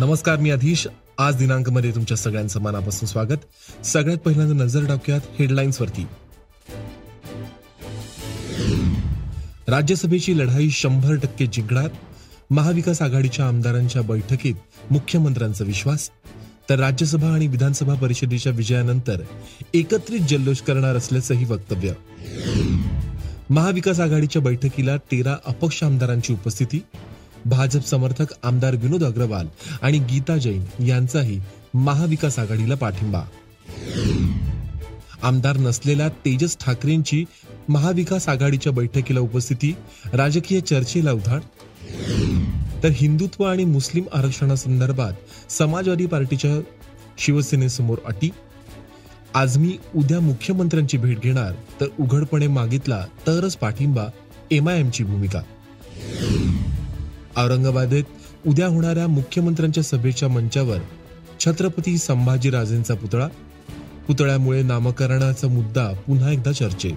नमस्कार मी अधीश आज दिनांकमध्ये तुमच्या सगळ्यांचं मनापासून स्वागत. सगळ्यात पहिल्यांदा नजर टाकूयात हेडलाईन्स वरती राज्यसभेची लढाई शंभर टक्के जिंकणार महाविकास आघाडीच्या आमदारांच्या बैठकीत मुख्यमंत्र्यांचा विश्वास तर राज्यसभा आणि विधानसभा परिषदेच्या विजयानंतर एकत्रित जल्लोष करणार असल्याचंही वक्तव्य. महाविकास आघाडीच्या बैठकीला तेरा अपक्ष आमदारांची उपस्थिती भाजप समर्थक आमदार विनोद अग्रवाल आणि गीता जैन यांचाही महाविकास आघाडीला पाठिंबा. आमदार नसलेल्या तेजस ठाकरेंची महाविकास आघाडीच्या बैठकीला उपस्थिती राजकीय चर्चेला उधाण. तर हिंदुत्व आणि मुस्लिम आरक्षणासंदर्भात समाजवादी पार्टीच्या शिवसेनेसमोर अटी. आज मी उद्या मुख्यमंत्र्यांची भेट घेणार तर उघडपणे मागितला तरच पाठिंबा एमआयएमची भूमिका. औरंगाबादेत उद्या होणाऱ्या मुख्यमंत्र्यांच्या सभेच्या मंचावर छत्रपती संभाजीराजेंचा पुतळा. पुतळ्यामुळे नामकरणाचा मुद्दा पुन्हा एकदा चर्चेत.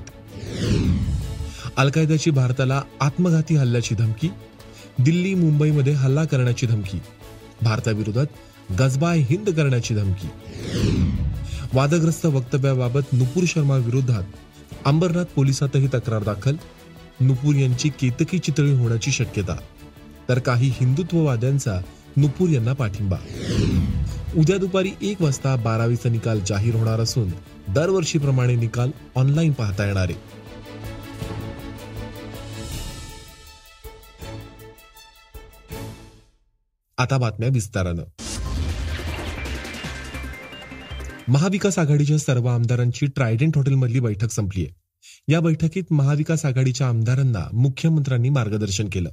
अल कायदाची भारताला आत्मघाती हल्ल्याची धमकी दिल्ली मुंबईमध्ये हल्ला करण्याची धमकी भारताविरोधात गजबाय हिंद करण्याची धमकी. वादग्रस्त वक्तव्याबाबत नुपूर शर्मा विरोधात अंबरनाथ पोलिसातही तक्रार दाखल नुपूर यांची केतकी चितळी होण्याची शक्यता. तर काही हिंदुत्ववाद्यांचा नुपूर यांना पाठिंबा. उद्या दुपारी एक वाजता बारावीचा निकाल जाहीर होणार असून दरवर्षीप्रमाणे निकाल ऑनलाईन पाहता येणार आहे. आता बातम्या विस्तारानं. महाविकास आघाडीच्या सर्व आमदारांची ट्रायडेंट हॉटेलमधली बैठक संपली आहे या बैठकीत महाविकास आघाडीच्या आमदारांना मुख्यमंत्र्यांनी मार्गदर्शन केलं.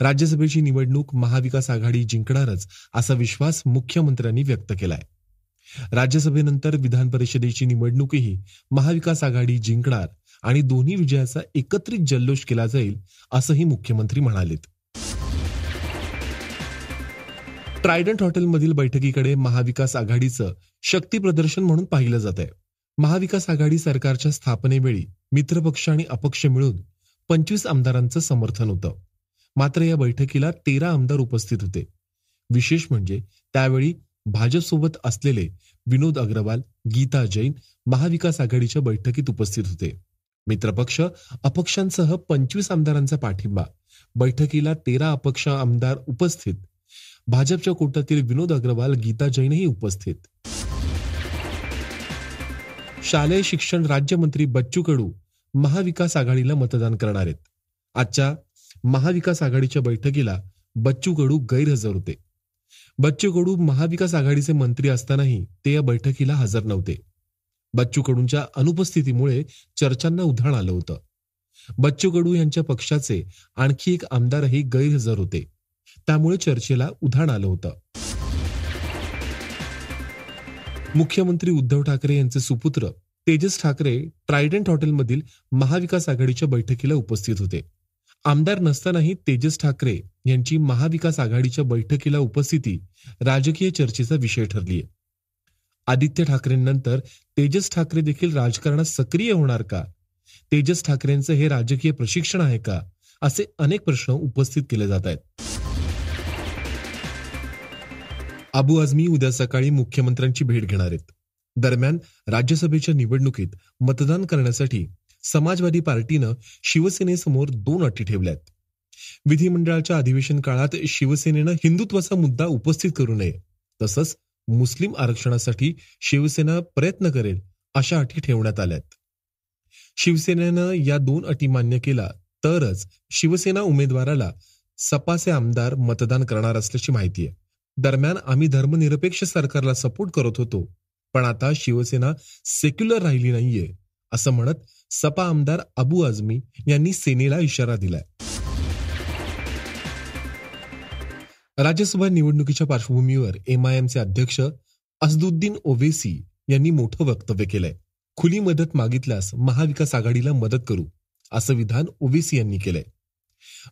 राज्यसभेची निवडणूक महाविकास आघाडी जिंकणारच असा विश्वास मुख्यमंत्र्यांनी व्यक्त केलाय. राज्यसभेनंतर विधान परिषदेची निवडणूकही महाविकास आघाडी जिंकणार आणि दोन्ही विजयाचा एकत्रित जल्लोष केला जाईल असंही मुख्यमंत्री म्हणालेत. ट्रायडंट हॉटेलमधील बैठकीकडे महाविकास आघाडीचं शक्ती प्रदर्शन म्हणून पाहिलं जात आहे महाविकास आघाडी सरकारच्या स्थापनेवेळी मित्रपक्ष आणि अपक्ष मिळून पंचवीस आमदारांचं समर्थन होतं. मात्र या बैठकीला तेरा आमदार उपस्थित होते. विशेष म्हणजे त्यावेळी भाजपसोबत असलेले विनोद अग्रवाल गीता जैन महाविकास आघाडीच्या बैठकीत उपस्थित होते. मित्रपक्ष अपक्षांसह पंचवीस आमदारांचा पाठिंबा. बैठकीला तेरा अपक्ष आमदार उपस्थित. भाजपच्या कोटातील विनोद अग्रवाल गीता जैनही उपस्थित. शालेय शिक्षण राज्यमंत्री बच्चू कडू महाविकास आघाडीला मतदान करणार आहेत. आजच्या महाविकास आघाडीच्या बैठकीला बच्चू कडू गैरहजर होते. बच्चू कडू महाविकास आघाडीचे मंत्री असतानाही ते या बैठकीला हजर नव्हते. बच्चू कडूंच्या अनुपस्थितीमुळे चर्चांना उधाण आलं होतं. बच्चू कडू यांच्या पक्षाचे आणखी एक आमदारही गैरहजर होते. त्यामुळे चर्चेला उधाण आलं होतं. मुख्यमंत्री उद्धव ठाकरे यांचे सुपुत्र तेजस ठाकरे ट्रायडंट हॉटेलमधील महाविकास आघाडीच्या बैठकीला उपस्थित होते. आमदार नसतानाही तेजस ठाकरे यांची महाविकास आघाडीच्या बैठकीला उपस्थिती राजकीय चर्चेचा विषय ठरलीय. आदित्य ठाकरेंनंतर तेजस ठाकरे देखील राजकारणात सक्रिय होणार का? तेजस ठाकरेंचं हे राजकीय प्रशिक्षण आहे का? असे अनेक प्रश्न उपस्थित केले जात आहेत. अबू आझमी उद्या सकाळी मुख्यमंत्र्यांची भेट घेणार आहेत. दरम्यान राज्यसभेच्या निवडणुकीत मतदान करण्यासाठी समाजवादी पार्टीनं शिवसेनेसमोर दोन अटी ठेवल्यात. विधिमंडळाच्या अधिवेशन काळात शिवसेनेनं हिंदुत्वाचा मुद्दा उपस्थित करू नये तसंच मुस्लिम आरक्षणासाठी शिवसेना प्रयत्न करेल अशा अटी ठेवण्यात आल्यात. शिवसेनेनं या दोन अटी मान्य केला तरच शिवसेना उमेदवाराला सपाचे आमदार मतदान करणार असल्याची माहिती आहे. दरम्यान आम्ही धर्मनिरपेक्ष सरकारला सपोर्ट करत होतो पण आता शिवसेना सेक्युलर राहिली नाहीये. असं म्हणत सपा आमदार अबू आझमी यांनी सेनेला इशारा दिलाय. राज्यसभा निवडणुकीच्या पार्श्वभूमीवर एमआयएमचे अध्यक्ष असदुद्दीन ओवेसी यांनी मोठं वक्तव्य केलंय. खुली मदत मागितल्यास महाविकास आघाडीला मदत करू असं विधान ओवेसी यांनी केलंय.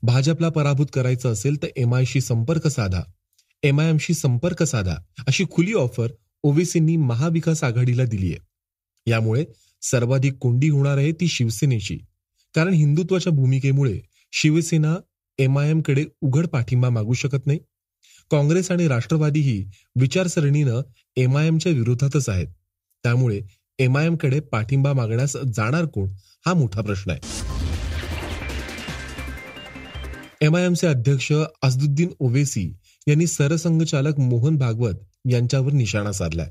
भाजपला पराभूत करायचं असेल तर एमआयशी संपर्क साधा एमआयएमशी संपर्क साधा अशी खुली ऑफर ओवेसींनी महाविकास आघाडीला दिली आहे यामुळे सर्वाधिक कोंडी होणार आहे ती शिवसेनेची. कारण हिंदुत्वाच्या भूमिकेमुळे शिवसेना एमआयएमकडे उघड पाठिंबा मागू शकत नाही. काँग्रेस आणि राष्ट्रवादीही विचारसरणीनं एमआयएमच्या विरोधातच आहेत. त्यामुळे एमआयएमकडे पाठिंबा मागण्यास जाणार कोण हा मोठा प्रश्न आहे. एमआयएमचे अध्यक्ष असदुद्दीन ओवेसी यांनी सरसंघचालक मोहन भागवत यांच्यावर निशाणा साधलाय.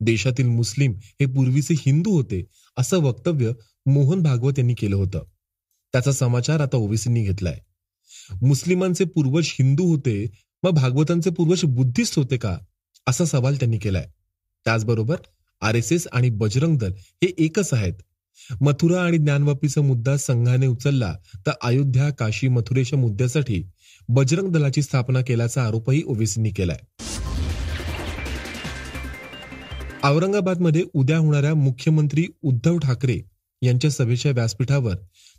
देशातील मुस्लिम हे पूर्वीचे हिंदू होते असं वक्तव्य मोहन भागवत यांनी केलं होतं. त्याचा समाचार आता ओबीसींनी घेतलाय. मुस्लिमांचे पूर्वज हिंदू होते मग भागवतांचे पूर्वज बुद्धिस्ट होते का? असा सवाल त्यांनी केलाय. त्याचबरोबर आर एस एस आणि बजरंग दल हे एकच आहेत. मथुरा आणि ज्ञानवापीचा मुद्दा संघाने उचलला तर अयोध्या काशी मथुरेच्या मुद्द्यासाठी बजरंग दलाची स्थापना केल्याचा आरोपही ओबीसींनी केलाय. औरंगाबादमध्ये उद्या होणाऱ्या मुख्यमंत्री उद्धव ठाकरे यांच्या सभेच्या व्यासपीठावर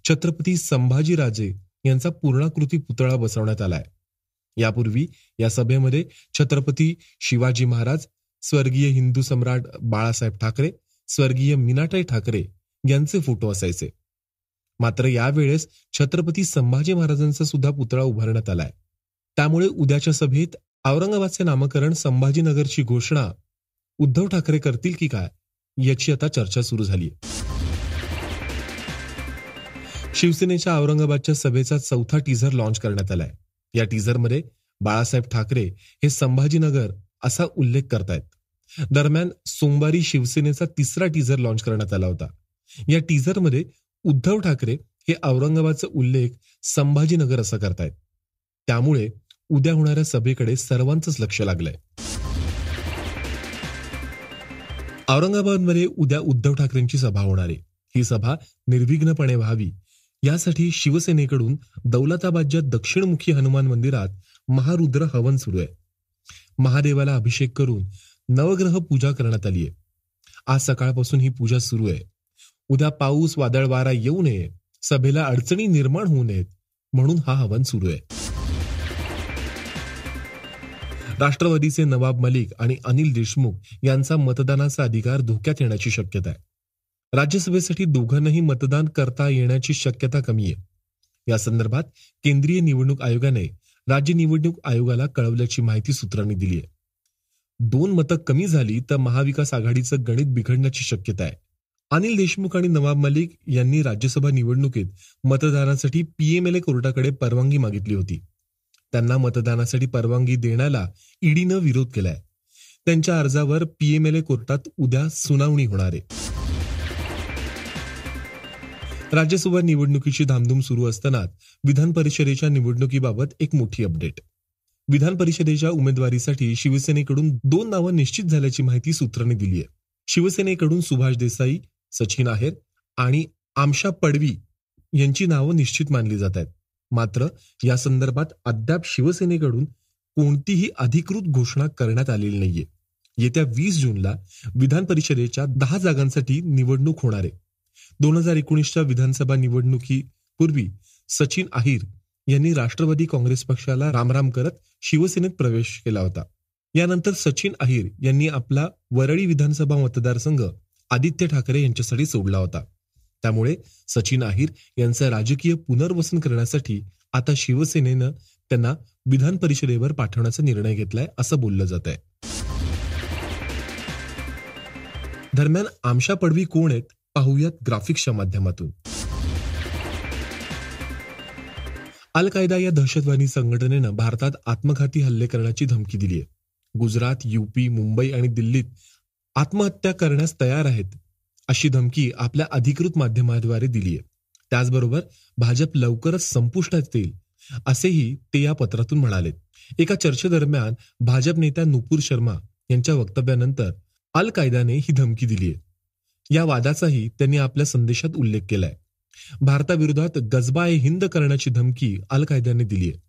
छत्रपती संभाजीराजे यांचा पूर्णाकृती पुतळा बसवण्यात आलाय. यापूर्वी या सभेमध्ये छत्रपती शिवाजी महाराज स्वर्गीय हिंदू सम्राट बाळासाहेब ठाकरे स्वर्गीय मीनाताई ठाकरे यांचे फोटो असायचे. मात्र यावेळेस छत्रपती संभाजी महाराजांचा सुद्धा पुतळा उभारण्यात आलाय. त्यामुळे उद्याच्या सभेत औरंगाबादचे नामकरण संभाजीनगरची घोषणा उद्धव ठाकरे करतील की काय याची आता चर्चा सुरू झाली शिवसेनेच्या औरंगाबादच्या सभेचा चौथा टीझर लॉन्च करण्यात आलाय. या टीझरमध्ये बाळासाहेब ठाकरे हे संभाजीनगर असा उल्लेख करतायत. दरम्यान सोमवारी शिवसेनेचा तिसरा टीझर लॉन्च करण्यात आला होता. या टीझरमध्ये उद्धव ठाकरे हे औरंगाबादचा उल्लेख संभाजीनगर असा करतायत. त्यामुळे उद्या होणाऱ्या सभेकडे सर्वांचंच लक्ष लागलंय. औरंगाबादमध्ये उद्या उद्धव ठाकरेंची सभा होणार आहे. ही सभा निर्विघ्नपणे व्हावी. यासाठी शिवसेनेकडून दौलताबादच्या दक्षिणमुखी हनुमान मंदिरात महारुद्र हवन सुरू आहे. महादेवाला अभिषेक करून नवग्रह पूजा करण्यात आली आहे. आज सकाळपासून ही पूजा सुरू आहे. उद्या पाऊस वादळ वारा येऊ नये. सभेला अडचणी निर्माण होऊ नयेत म्हणून हा हवन सुरू आहे. राष्ट्रवादीचे नवाब मलिक आणि अनिल देशमुख यांचा मतदानाचा अधिकार धोक्यात येण्याची शक्यता आहे. राज्यसभेसाठी दोघांनाही मतदान करता येण्याची शक्यता कमी आहे. या संदर्भात केंद्रीय निवडणूक आयोगाने राज्य निवडणूक आयोगाला कळवल्याची माहिती सूत्रांनी दिली आहे. दोन मतं कमी झाली तर महाविकास आघाडीचं गणित बिघडण्याची शक्यता आहे. अनिल देशमुख आणि नवाब मलिक यांनी राज्यसभा निवडणुकीत मतदानासाठी पीएमएलए कोर्टाकडे परवानगी मागितली होती. त्यांना मतदानासाठी परवानगी देण्याला ईडीनं विरोध केलाय. त्यांच्या अर्जावर पीएमएलए कोर्टात उद्या सुनावणी होणार आहे. राज्यसभा निवडणुकीची धामधूम सुरू असतानाच विधान परिषदेच्या निवडणुकीबाबत एक मोठी अपडेट. विधान परिषदेच्या उमेदवारीसाठी शिवसेनेकडून दोन नावं निश्चित झाल्याची माहिती सूत्रांनी दिली आहे शिवसेनेकडून सुभाष देसाई सचिन आहेर आणि आमशा पडवी यांची नावं निश्चित मानली जात आहेत. मात्र या संदर्भात अद्याप शिवसेनेकडून कोणतीही अधिकृत घोषणा करण्यात आलेली नाहीये. येत्या वीस जूनला विधान परिषदेच्या दहा जागांसाठी निवडणूक होणार आहे. दोन हजार एकोणीसच्या विधानसभा निवडणुकीपूर्वी सचिन अहिर यांनी राष्ट्रवादी काँग्रेस पक्षाला रामराम करत शिवसेनेत प्रवेश केला होता. यानंतर सचिन अहिर यांनी आपला वरळी विधानसभा मतदारसंघ आदित्य ठाकरे यांच्यासाठी सोडला होता. त्यामुळे सचिन अहिर यांचं राजकीय पुनर्वसन करण्यासाठी आता शिवसेनेनं त्यांना विधान परिषदेवर पाठवण्याचा निर्णय घेतलाय असं बोललं जात आहे दरम्यान आमशा पडवी कोण आहेत? पाहूयात ग्राफिक्सच्या माध्यमातून. अल कायदा या दहशतवादी संघटनेनं भारतात आत्मघाती हल्ले करण्याची धमकी दिली आहे गुजरात युपी मुंबई आणि दिल्लीत आत्महत्या करण्यास तयार आहेत. अशी धमकी आपल्या अधिकृत माध्यमाद्वारे दिली आहे. त्याचबरोबर भाजप लवकरच संपुष्टात येईल असेही ते या पत्रातून म्हणाले. एका चर्चेदरम्यान भाजप नेत्या नुपूर शर्मा यांच्या वक्तव्यानंतर अल कायदाने ही धमकी दिली आहे. या वादाचाही त्यांनी आपल्या संदेशात उल्लेख केलाय. भारताविरोधात गजबा ए हिंद करण्याची धमकी अल कायद्याने दिली आहे.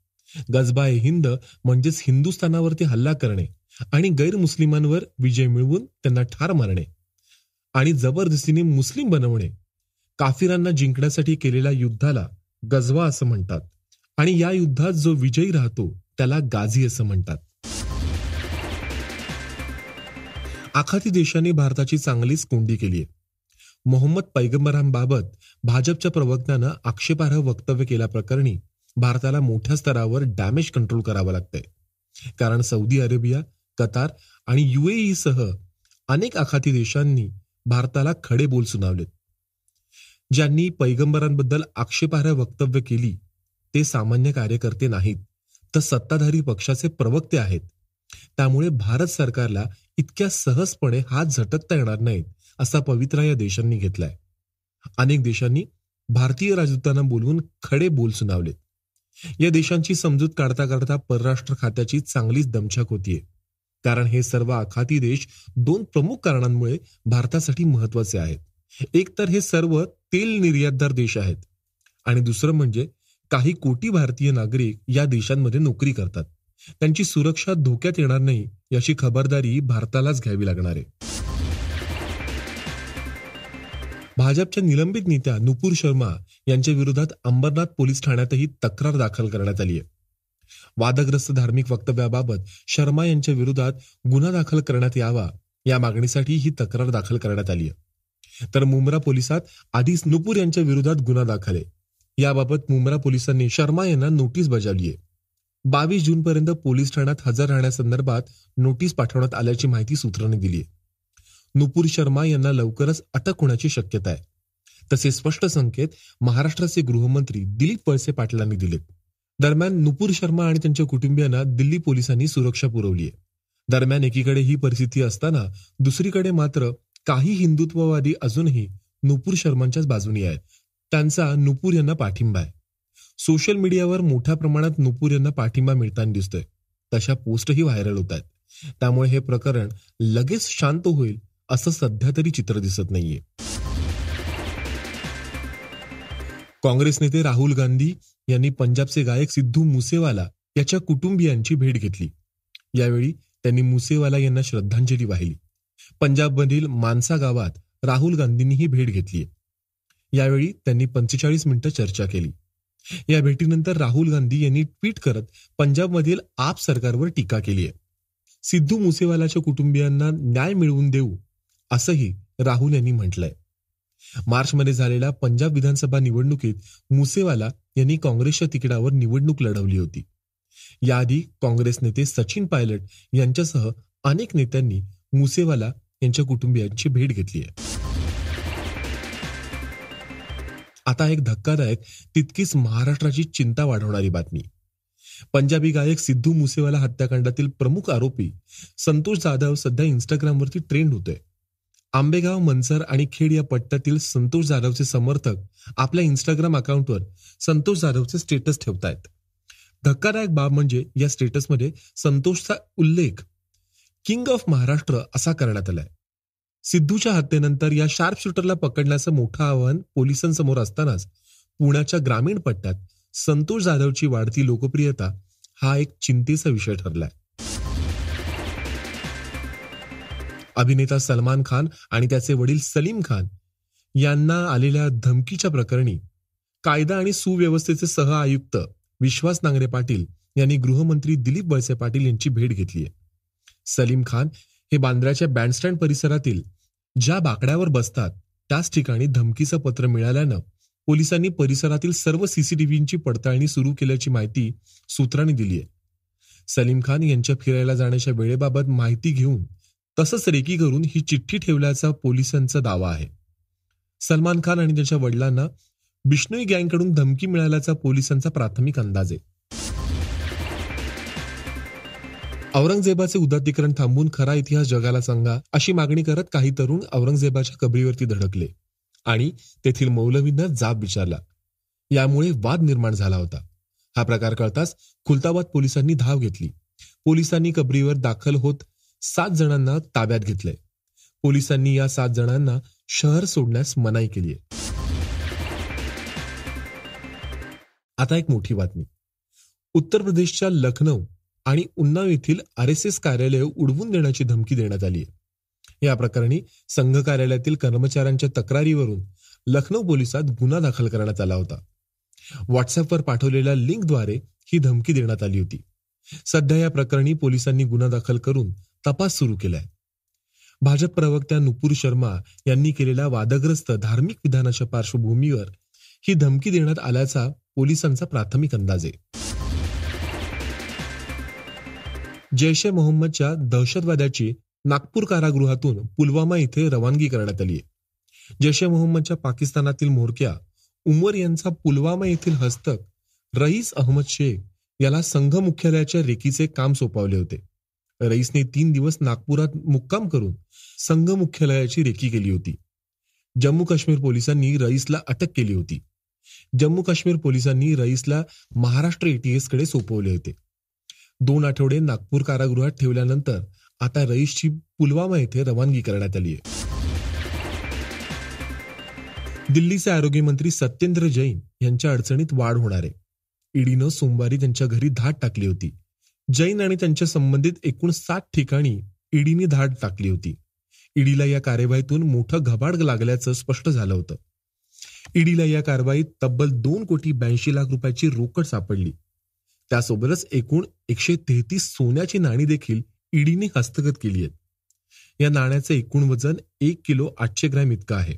गजबा ए हिंद म्हणजेच हिंदुस्थानावरती हल्ला करणे आणि गैरमुस्लिमांवर विजय मिळवून त्यांना ठार मारणे. आणि जबरदस्तीने मुस्लिम बनवणे. काफिरांना जिंकण्यासाठी केलेल्या युद्धाला गजवा असं म्हणतात. आणि या युद्धात जो विजयी राहतो त्याला गाझी असं म्हणतात. आखाती देशांनी भारताची चांगलीच कोंडी केली आहे मोहम्मद पैगंबरांबाबत भाजपच्या प्रवक्त्यानं आक्षेपार्ह वक्तव्य केल्याप्रकरणी भारताला मोठ्या स्तरावर डॅमेज कंट्रोल करावं लागतंय. कारण सौदी अरेबिया कतार आणि युएई सह अनेक आखाती देशांनी भारताला खडे बोल सुनावलेत. ज्यांनी पैगंबरांबद्दल आक्षेपार्ह वक्तव्य केली ते सामान्य कार्यकर्ते नाहीत तर सत्ताधारी पक्षाचे प्रवक्ते आहेत. त्यामुळे भारत सरकारला इतक्या सहजपणे हात झटकता येणार नाहीत असा पवित्रा या देशांनी घेतलाय. अनेक देशांनी भारतीय राजदूतांना बोलवून खडे बोल सुनावलेत. या देशांची समजूत काढता काढता परराष्ट्र खात्याची चांगलीच दमछाक होतीये. कारण हे सर्व आखाती देश दोन प्रमुख कारणांमुळे भारतासाठी महत्त्वाचे आहेत. एक तर हे सर्व तेल निर्यातदार देश आहेत. आणि दुसरं म्हणजे काही कोटी भारतीय नागरिक या देशांमध्ये नोकरी करतात. त्यांची सुरक्षा धोक्यात येणार नाही याची खबरदारी भारतालाच घ्यावी लागणार आहे. भाजपच्या निलंबित नेत्या नुपूर शर्मा यांच्या विरोधात अंबरनाथ पोलीस ठाण्यातही तक्रार दाखल करण्यात आली आहे. वादग्रस्त धार्मिक वक्तव्याबाबत शर्मा यांच्या विरोधात गुन्हा दाखल करण्यात यावा या मागणीसाठी ही तक्रार दाखल करण्यात आली आहे. तर मुंब्रा पोलिसात आधीच नुपूर यांच्या विरोधात गुन्हा दाखल आहे. याबाबत मुंब्रा पोलिसांनी शर्मा यांना नोटीस बजावली आहे. बावीस जून पर्यंत पोलीस ठाण्यात हजर राहण्यासंदर्भात नोटीस पाठवण्यात आल्याची माहिती सूत्रांनी दिली आहे. नुपूर शर्मा यांना लवकरच अटक होण्याची शक्यता आहे. तसे स्पष्ट संकेत महाराष्ट्राचे गृहमंत्री दिलीप वळसे पाटलांनी दिलेत. दरम्यान नुपूर शर्मा आणि त्यांच्या कुटुंबियांना दिल्ली पोलिसांनी सुरक्षा पुरवली आहे. दरम्यान एकीकडे ही परिस्थिती असताना दुसरीकडे मात्र काही हिंदुत्ववादी अजूनही नुपूर शर्मांच्याच बाजूनी आहेत. त्यांचा नुपूर यांना पाठिंबा आहे. सोशल मीडियावर मोठ्या प्रमाणात नुपूर यांना पाठिंबा मिळताना दिसतोय. तशा पोस्टही व्हायरल होत आहेत. त्यामुळे हे प्रकरण लगेच शांत होईल असं सध्या तरी चित्र दिसत नाहीये. काँग्रेस नेते राहुल गांधी यांनी पंजाबचे गायक सिद्धू मुसेवाला याच्या कुटुंबियांची भेट घेतली. यावेळी त्यांनी मुसेवाला यांना श्रद्धांजली वाहिली. पंजाबमधील मानसा गावात राहुल गांधींनी ही भेट घेतली यावेळी त्यांनी पंचेचाळीस मिनिटं चर्चा केली. या भेटीनंतर राहुल गांधी यांनी ट्विट करत पंजाबमधील आप सरकारवर टीका केली आहे सिद्धू मुसेवालाच्या कुटुंबियांना न्याय मिळवून देऊ असंही राहुल यांनी म्हटलंय. मार्चमध्ये झालेल्या पंजाब विधानसभा निवडणुकीत मुसेवाला यांनी काँग्रेसच्या तिकिटावर निवडणूक लढवली होती. याआधी काँग्रेस नेते सचिन पायलट यांच्यासह अनेक नेत्यांनी मुसेवाला यांच्या कुटुंबियांची भेट घेतली आहे. आता एक धक्कादायक तितकीच महाराष्ट्राची चिंता वाढवणारी बातमी. पंजाबी गायक सिद्धू मुसेवाला हत्याकांडातील प्रमुख आरोपी संतोष जाधव सध्या इंस्टाग्रामवरती ट्रेंड होतोय. आंबेगाव मनसर आणि खेड या पट्ट्यातील संतोष जाधवचे समर्थक आपल्या इंस्टाग्राम अकाउंटवर संतोष जाधवचे स्टेटस ठेवतायत. धक्कादायक बाब म्हणजे या स्टेटसमध्ये संतोषचा उल्लेख किंग ऑफ महाराष्ट्र असा करण्यात आलाय. सिद्धूच्या हत्येनंतर या शार्प शूटरला पकडण्याचं मोठं आव्हान पोलिसांसमोर असतानाच पुण्याच्या ग्रामीण पट्ट्यात संतोष जाधवची वाढती लोकप्रियता हा एक चिंतेचा विषय ठरलाय. अभिनेता सलमान खान आणि त्याचे वडील सलीम खान यांना आलेल्या धमकीच्या प्रकरणी कायदा आणि सुव्यवस्थेचे सह आयुक्त विश्वास नांगरे पाटील यांनी गृहमंत्री दिलीप वळसे पाटील यांची भेट घेतली आहे. सलीम खान हे बांद्र्याच्या बँडस्टँड परिसरातील ज्या बाकड्यावर बसतात त्याच ठिकाणी धमकीचं पत्र मिळाल्यानं पोलिसांनी परिसरातील सर्व सीसीटीव्हीची पडताळणी सुरू केल्याची माहिती सूत्रांनी दिली आहे. सलीम खान यांच्या फिरायला जाण्याच्या वेळेबाबत माहिती घेऊन तसंच रेकी करून ही चिठ्ठी ठेवल्याचा पोलिसांचा दावा आहे. सलमान खान आणि त्याच्या वडिलांना बिष्णोई गँगकडून धमकी मिळाल्याचा पोलिसांचा प्राथमिक अंदाज आहे. औरंगजेबाचे उदात्तीकरण थांबवून खरा इतिहास जगाला सांगा अशी मागणी करत काही तरुण औरंगजेबाच्या कबरीवरती धडकले आणि तेथील मौलवींना जाब विचारला. यामुळे वाद निर्माण झाला होता. हा प्रकार कळताच खुलताबाद पोलिसांनी धाव घेतली. पोलिसांनी कबरीवर दाखल होत सात जणांना ताब्यात घेतलंय. पोलिसांनी या सात जणांना शहर सोडण्यास मनाई केली आहे आता एक मोठी बातमी. उत्तर प्रदेशच्या लखनौ आणि उन्नाव येथील आर एस एस कार्यालय उडवून देण्याची धमकी देण्यात आली आहे या प्रकरणी संघ कार्यालयातील कर्मचाऱ्यांच्या तक्रारीवरून लखनौ पोलिसात गुन्हा दाखल करण्यात आला होता. व्हॉट्सअपवर पाठवलेल्या लिंकद्वारे ही धमकी देण्यात आली होती. सध्या या प्रकरणी पोलिसांनी गुन्हा दाखल करून तपास सुरू केलाय. भाजप प्रवक्त्या नुपूर शर्मा यांनी केलेल्या वादग्रस्त धार्मिक विधानाच्या पार्श्वभूमीवर ही धमकी देण्यात आल्याचा पोलिसांचा प्राथमिक अंदाज आहे. जैश ए मोहम्मदच्या दहशतवाद्याची नागपूर कारागृहातून पुलवामा इथे रवानगी करण्यात आली आहे जैश ए मोहम्मदच्या पाकिस्तानातील म्होरक्या उमर यांचा पुलवामा येथील हस्तक रईस अहमद शेख याला संघ मुख्यालयाच्या रेकीचे काम सोपावले होते. रईसने तीन दिवस नागपुरात मुक्काम करून संघ मुख्यालयाची रेकी केली होती. जम्मू काश्मीर पोलिसांनी रईसला अटक केली होती. जम्मू काश्मीर पोलिसांनी रईसला महाराष्ट्र एटीएसकडे सोपवले होते. दोन आठवडे नागपूर कारागृहात ठेवल्यानंतर आता रईसची पुलवामा येथे रवानगी करण्यात आली आहे. दिल्लीचे आरोग्य मंत्री सत्येंद्र जैन यांच्या अडचणीत वाढ होणार आहे. ईडीनं सोमवारी त्यांच्या घरी धाड टाकली होती. जैन आणि त्यांच्या संबंधित एकूण सात ठिकाणी ईडीने धाड टाकली होती. ईडीला या कार्यवाहीतून मोठं घबाड लागल्याचं स्पष्ट झालं होतं. ईडीला या कारवाईत तब्बल दोन कोटी ब्याऐंशी लाख रुपयाची रोकड सापडली. त्यासोबतच एकूण एकशे तेहतीस सोन्याची नाणी देखील ईडीने हस्तगत केली आहेत. या नाण्याचं एकूण वजन एक किलो आठशे ग्रॅम इतकं आहे.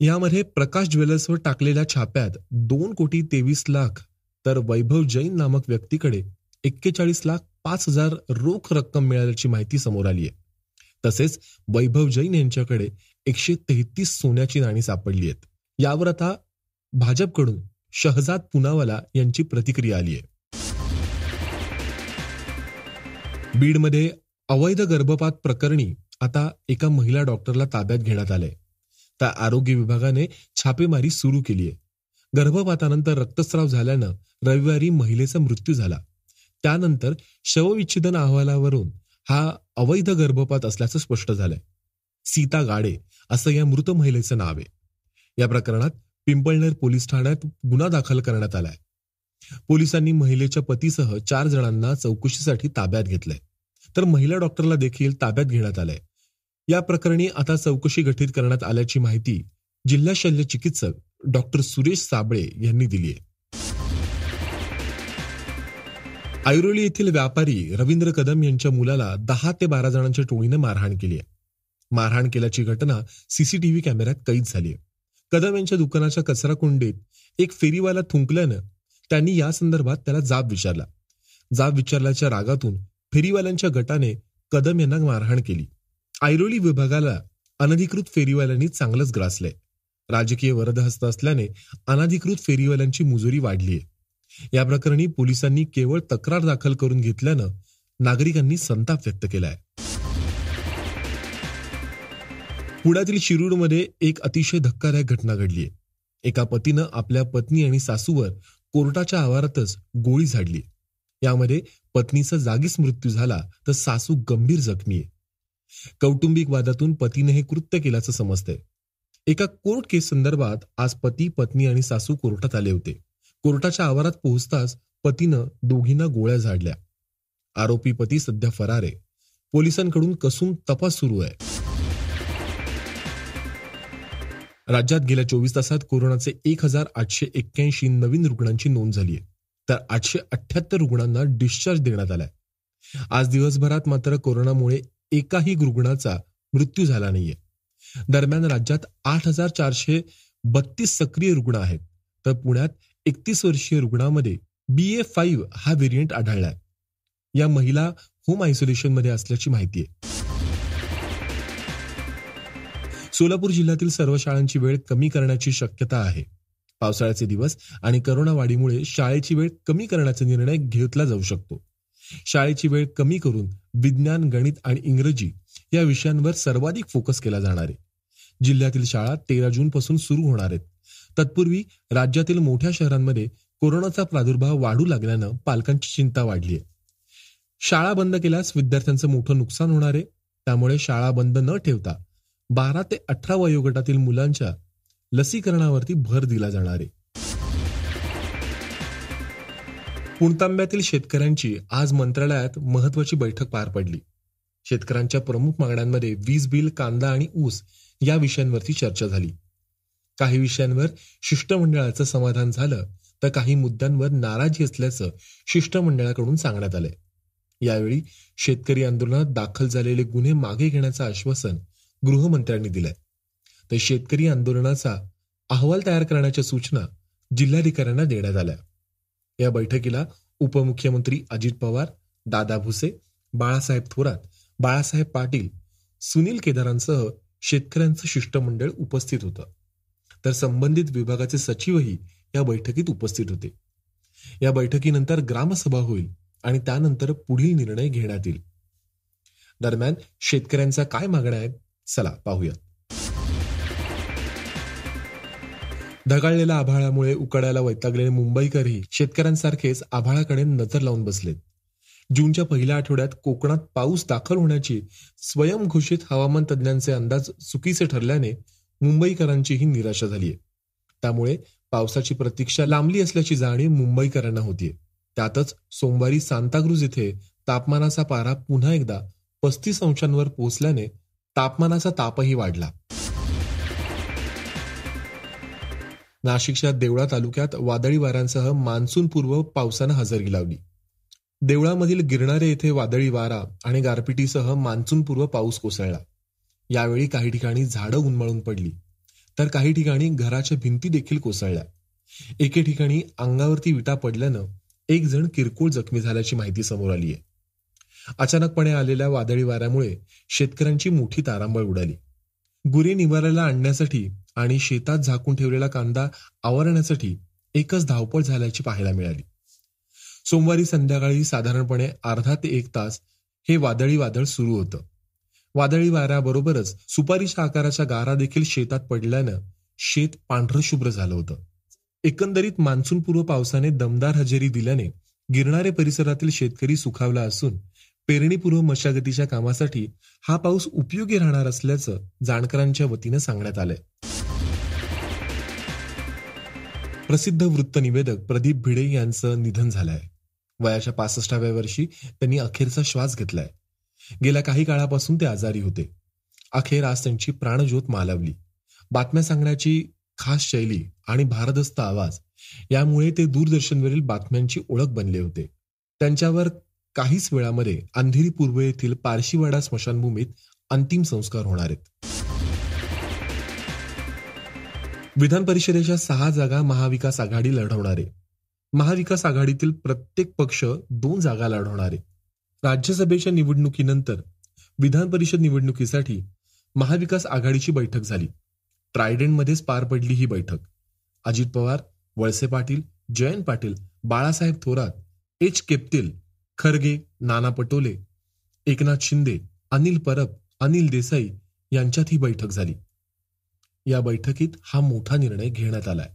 यामध्ये प्रकाश ज्वेलर्सवर टाकलेल्या छाप्यात दोन कोटी तेवीस लाख तर वैभव जैन नामक व्यक्तीकडे एक्केचाळीस लाख पाच हजार रोख रक्कम मिळाल्याची माहिती समोर आली आहे तसेच वैभव जैन यांच्याकडे एकशे तेहतीस सोन्याची नाणी सापडली आहेत. यावर आता भाजपकडून शहजाद पुनावाला यांची प्रतिक्रिया आली आहे बीडमध्ये अवैध गर्भपात प्रकरणी आता एका महिला डॉक्टरला ताब्यात घेण्यात आलंय. त्या आरोग्य विभागाने छापेमारी सुरू केली आहे गर्भपातानंतर रक्तस्राव झाल्यानं रविवारी महिलेचा मृत्यू झाला. त्यानंतर शवविच्छेदन अहवालावरून हा अवैध गर्भपात असल्याचं स्पष्ट झालंय. सीता गाडे असं या मृत महिलेचं नाव आहे. या प्रकरणात पिंपळनेर पोलीस ठाण्यात गुन्हा दाखल करण्यात आलाय. पोलिसांनी महिलेच्या पतीसह चार जणांना चौकशीसाठी ताब्यात घेतलंय. तर महिला डॉक्टरला देखील ताब्यात घेण्यात आलंय. या प्रकरणी आता चौकशी गठीत करण्यात आल्याची माहिती जिल्हा शल्य चिकित्सक डॉक्टर सुरेश साबळे यांनी दिली आहे ऐरोली येथील व्यापारी रवींद्र कदम यांच्या मुलाला दहा ते बारा जणांच्या टोळीने मारहाण केली आहे. मारहाण केल्याची घटना सीसीटीव्ही कॅमेऱ्यात कैद झाली आहे. कदम यांच्या दुकानाच्या कचरा कुंडीत एक फेरीवाला थुंकल्यानं त्यांनी या संदर्भात त्याला जाब विचारला. जाब विचारल्याच्या रागातून फेरीवाल्यांच्या गटाने कदम यांना मारहाण केली. ऐरोली विभागाला अनधिकृत फेरीवाल्यांनी चांगलंच ग्रासलंय. राजकीय वरदहस्त असल्याने अनधिकृत फेरीवाल्यांची मुजोरी वाढली आहे. या प्रकरणी पोलिसांनी केवळ तक्रार दाखल करून घेतल्यानं नागरिकांनी संताप व्यक्त केलाय. पुण्यातील शिरूरमध्ये एक अतिशय धक्कादायक घटना घडलीय. एका पतीनं आपल्या पत्नी आणि सासूवर कोर्टाच्या आवारातच गोळी झाडली. यामध्ये पत्नीचा जागीच मृत्यू झाला तर सासू गंभीर जखमी आहे. कौटुंबिक वादातून पतीने हे कृत्य केल्याचं समजतंय. एका कोर्ट केस संदर्भात आज पती पत्नी आणि सासू कोर्टात आले होते. कोर्टाच्या आवारात पोहोचताच पतीनं दोघींना गोळ्या झाडल्या. आरोपी पती सध्या फरार आहे. पोलिसांकडून कसून तपास सुरू आहे. राज्यात गेल्या चोवीस तासात कोरोनाचे एक हजार आठशे एक्क्याऐंशी नवीन रुग्णांची नोंद झाली आहे. तर आठशे अठ्याहत्तर रुग्णांना डिस्चार्ज देण्यात आलाय. आज दिवसभरात मात्र कोरोनामुळे एकाही रुग्णाचा मृत्यू झाला नाहीये. दरम्यान राज्यात आठ हजार चारशे बत्तीस सक्रिय रुग्ण आहेत. तर पुण्यात एकतीस वर्षीय रुग्णामध्ये बी ए फाईव्ह हा व्हेरियंट आढळलाय या महिला होम आयसोलेशनमध्ये असल्याची माहिती आहे. सोलापूर जिल्ह्यातील सर्व शाळांची वेळ कमी करण्याची शक्यता आहे. पावसाळ्याचे दिवस आणि करोना वाढीमुळे शाळेची वेळ कमी करण्याचा निर्णय घेतला जाऊ शकतो. शाळेची वेळ कमी करून विज्ञान गणित आणि इंग्रजी या विषयांवर सर्वाधिक फोकस केला जाणार आहे. जिल्ह्यातील शाळा तेरा जून पासून सुरू होणार आहेत. तत्पूर्वी राज्यातील मोठ्या शहरांमध्ये कोरोनाचा प्रादुर्भाव वाढू लागल्यानं पालकांची चिंता वाढली आहे शाळा बंद केल्यास विद्यार्थ्यांचं मोठं नुकसान होणार आहे. त्यामुळे शाळा बंद न ठेवता बारा ते अठरा वयोगटातील मुलांच्या लसीकरणावरती भर दिला जाणार आहे. पुणतांब्यातील शेतकऱ्यांची आज मंत्रालयात महत्वाची बैठक पार पडली. शेतकऱ्यांच्या प्रमुख मागण्यांमध्ये वीज बिल कांदा आणि ऊस या विषयांवरती चर्चा झाली. काही विषयांवर शिष्टमंडळाचं समाधान झालं तर काही मुद्द्यांवर नाराजी असल्याचं शिष्टमंडळाकडून सांगण्यात आलंय. यावेळी शेतकरी आंदोलनात दाखल झालेले गुन्हे मागे घेण्याचं आश्वासन गृहमंत्र्यांनी दिलंय. तर शेतकरी आंदोलनाचा अहवाल तयार करण्याच्या सूचना जिल्हाधिकाऱ्यांना देण्यात आल्या. या बैठकीला उपमुख्यमंत्री अजित पवार दादा भुसे बाळासाहेब थोरात बाळासाहेब पाटील सुनील केदारांसह शेतकऱ्यांचं शिष्टमंडळ उपस्थित होतं. तर संबंधित विभागाचे सचिवही या बैठकीत उपस्थित होते. या बैठकीनंतर ग्रामसभा होईल आणि त्यानंतर पुढील निर्णय घेण्यात येईल. दरम्यान शेतकऱ्यांचा काय मागण्या आहेत? चला पाहूया ढगाळलेल्या आभाळामुळे उकडायला वैतागलेले मुंबईकरही शेतकऱ्यांसारखेच आभाळाकडे नजर लावून बसलेत. जूनच्या पहिल्या आठवड्यात कोकणात पाऊस दाखल होण्याची स्वयंघोषित हवामान तज्ज्ञांचे अंदाज चुकीचे ठरल्याने मुंबईकरांचीही निराशा झालीय. त्यामुळे पावसाची प्रतीक्षा लांबली असल्याची जाणीव मुंबईकरांना होतीये. त्यातच सोमवारी सांताक्रूज इथे तापमानाचा पारा पुन्हा एकदा पस्तीस अंशांवर पोहोचल्याने तापमानाचा तापही वाढला. नाशिकच्या देवळा तालुक्यात वादळी वाऱ्यांसह मान्सूनपूर्व पावसानं हजेरी लावली. देवळामधील गिरणारे येथे वादळी वारा आणि गारपिटीसह मान्सूनपूर्व पाऊस कोसळला. यावेळी काही ठिकाणी झाडं उन्मळून पडली. तर काही ठिकाणी घराच्या भिंती देखील कोसळल्या. एके ठिकाणी अंगावरती विटा पडल्यानं एक जण किरकोळ जखमी झाल्याची माहिती समोर आली आहे. अचानकपणे आलेल्या वादळी वाऱ्यामुळे शेतकऱ्यांची मोठी तारांबळ उडाली. गुरे निवारायला आणण्यासाठी आणि शेतात झाकून ठेवलेला कांदा आवरण्यासाठी एकच धावपळ झाल्याची पाहायला मिळाली. सोमवारी संध्याकाळी साधारणपणे अर्धा ते एक तास हे वादळी वादळ सुरू होतं. वादळी वाऱ्याबरोबरच सुपारीच्या आकाराच्या गारा देखील शेतात पडल्यानं शेत पांढरं शुभ्र झालं होतं. एकंदरीत मान्सूनपूर्व पावसाने दमदार हजेरी दिल्याने गिरणारे परिसरातील शेतकरी सुखावला असून पेरणीपूर्व मशागतीच्या कामासाठी हा पाऊस उपयोगी राहणार असल्याचं जाणकारांच्या वतीनं सांगण्यात आलंय. प्रसिद्ध वृत्तनिवेदक प्रदीप भिडे यांचं निधन झालंय. वयाच्या पासष्टाव्या वर्षी त्यांनी अखेरचा श्वास घेतलाय. गेल्या काही काळापासून ते आजारी होते. अखेर आज त्यांची प्राणज्योत मालवली. बातम्या सांगण्याची खास शैली आणि भारदस्त आवाज यामुळे ते दूरदर्शनवरील बातम्यांची ओळख बनले होते. त्यांच्यावर काहीच वेळामध्ये अंधेरी पूर्व येथील पारशीवाडा स्मशानभूमीत अंतिम संस्कार होणार आहेत. विधान परिषदेच्या सहा जागा महाविकास आघाडी लढवणारे. महाविकास आघाडीतील प्रत्येक पक्ष दोन जागा लढवणारे. राज्यसभेच्या निवडणुकीनंतर विधान परिषद निवडणुकीसाठी महाविकास आघाडीची बैठक झाली. ट्रायडेंटमध्येच पार पडली ही बैठक. अजित पवार वळसे पाटील जयंत पाटील बाळासाहेब थोरात एच केप्तील खरगे नाना पटोले एकनाथ शिंदे अनिल परब अनिल देसाई यांच्यात ही बैठक झाली. या बैठकीत हा मोठा निर्णय घेण्यात आलाय.